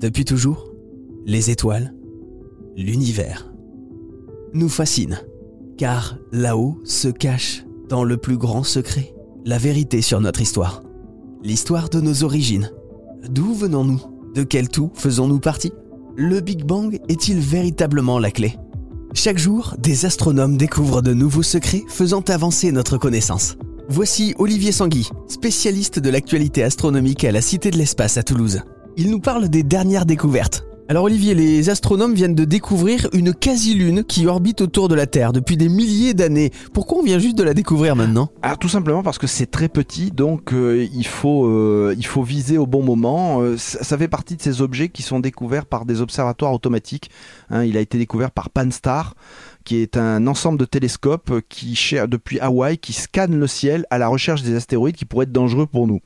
Depuis toujours, les étoiles, l'univers, nous fascinent, car là-haut se cache, dans le plus grand secret, la vérité sur notre histoire. L'histoire de nos origines. D'où venons-nous? De quel tout faisons-nous partie? Le Big Bang est-il véritablement la clé? Chaque jour, des astronomes découvrent de nouveaux secrets faisant avancer notre connaissance. Voici Olivier Sanguy, spécialiste de l'actualité astronomique à la Cité de l'Espace à Toulouse. Il nous parle des dernières découvertes. Alors Olivier, les astronomes viennent de découvrir une quasi-lune qui orbite autour de la Terre depuis des milliers d'années. Pourquoi on vient juste de la découvrir maintenant? Alors tout simplement parce que c'est très petit, donc euh, il, faut, euh, il faut viser au bon moment. Euh, ça, fait partie de ces objets qui sont découverts par des observatoires automatiques. Hein, il a été découvert par Pan-STARRS qui est un ensemble de télescopes qui cherche depuis Hawaï, qui scannent le ciel à la recherche des astéroïdes qui pourraient être dangereux pour nous.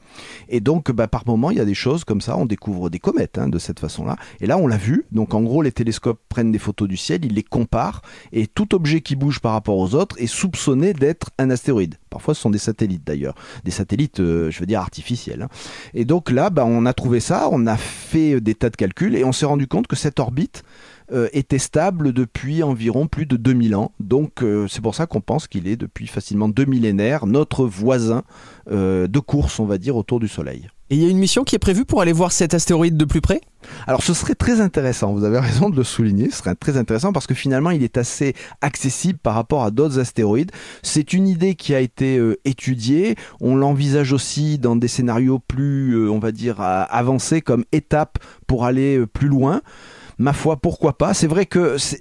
Et donc, bah, par moment, il y a des choses comme ça, on découvre des comètes hein, de cette façon-là. Et là, on l'a vu. Donc, en gros, les télescopes prennent des photos du ciel, ils les comparent, et tout objet qui bouge par rapport aux autres est soupçonné d'être un astéroïde. Parfois, ce sont des satellites d'ailleurs, des satellites, euh, je veux dire artificiels. Hein. Et donc là, bah, on a trouvé ça, on a fait des tas de calculs, et on s'est rendu compte que cette orbite euh, était stable depuis environ plus de 2000 ans. Donc euh, c'est pour ça qu'on pense qu'il est depuis facilement deux millénaires notre voisin euh, de course, on va dire, autour du Soleil. Et il y a une mission qui est prévue pour aller voir cet astéroïde de plus près? Alors ce serait très intéressant, vous avez raison de le souligner, ce serait très intéressant parce que finalement il est assez accessible par rapport à d'autres astéroïdes. C'est une idée qui a été étudiée, on l'envisage aussi dans des scénarios plus, on va dire, avancés comme étape pour aller plus loin ma foi, pourquoi pas C'est vrai que, si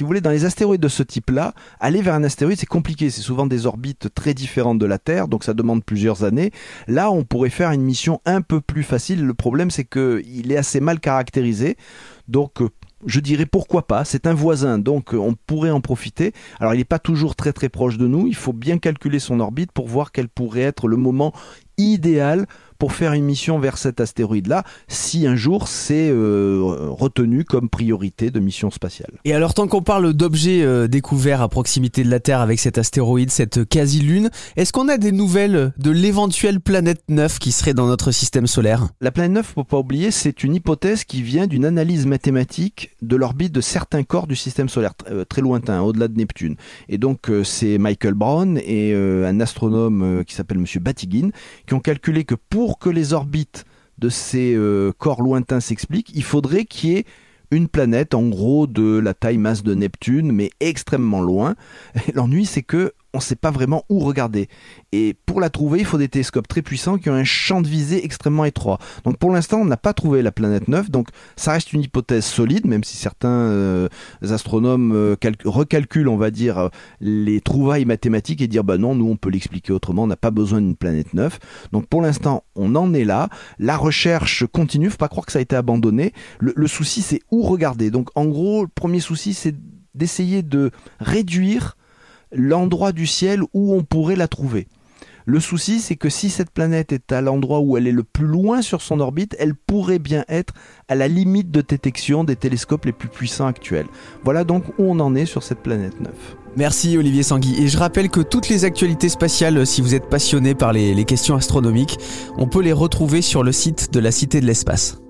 vous voulez, dans les astéroïdes de ce type-là, aller vers un astéroïde, c'est compliqué. C'est souvent des orbites très différentes de la Terre, donc ça demande plusieurs années. Là, on pourrait faire une mission un peu plus facile. Le problème, c'est qu'il est assez mal caractérisé. Donc, euh, je dirais pourquoi pas, c'est un voisin, donc euh, on pourrait en profiter. Alors il n'est pas toujours très très proche de nous, il faut bien calculer son orbite pour voir quel pourrait être le moment idéal pour faire une mission vers cet astéroïde-là, si un jour c'est euh, retenu comme priorité de mission spatiale. Et alors tant qu'on parle d'objets euh, découverts à proximité de la Terre avec cet astéroïde, cette quasi-lune, est-ce qu'on a des nouvelles de l'éventuelle planète 9 qui serait dans notre système solaire? La planète 9, faut pas oublier, c'est une hypothèse qui vient d'une analyse mathématique de l'orbite de certains corps du système solaire euh, très lointain, au-delà de Neptune. Et donc c'est Michael Brown et un astronome qui s'appelle Monsieur Batygin qui ont calculé que pour pour que les orbites de ces euh, corps lointains s'expliquent, il faudrait qu'il y ait une planète en gros de la taille masse de Neptune, mais extrêmement loin. L'ennui, c'est que on ne sait pas vraiment où regarder. Et pour la trouver, il faut des télescopes très puissants qui ont un champ de visée extrêmement étroit. Donc pour l'instant, on n'a pas trouvé la planète 9, donc ça reste une hypothèse solide, même si certains euh, astronomes euh, recalculent, on va dire, les trouvailles mathématiques et dire, bah non, nous on peut l'expliquer autrement, on n'a pas besoin d'une planète 9. Donc pour l'instant, on en est là. La recherche continue, faut pas croire que ça a été abandonné. Le souci, c'est où regarder. Donc en gros, le premier souci, c'est d'essayer de réduire l'endroit du ciel où on pourrait la trouver. Le souci, c'est que si cette planète est à l'endroit où elle est le plus loin sur son orbite, elle pourrait bien être à la limite de détection des télescopes les plus puissants actuels. Voilà donc où on en est sur cette planète 9. Merci Olivier Sangui. Et je rappelle que toutes les actualités spatiales, si vous êtes passionné par les, les questions astronomiques, on peut les retrouver sur le site de la Cité de l'Espace.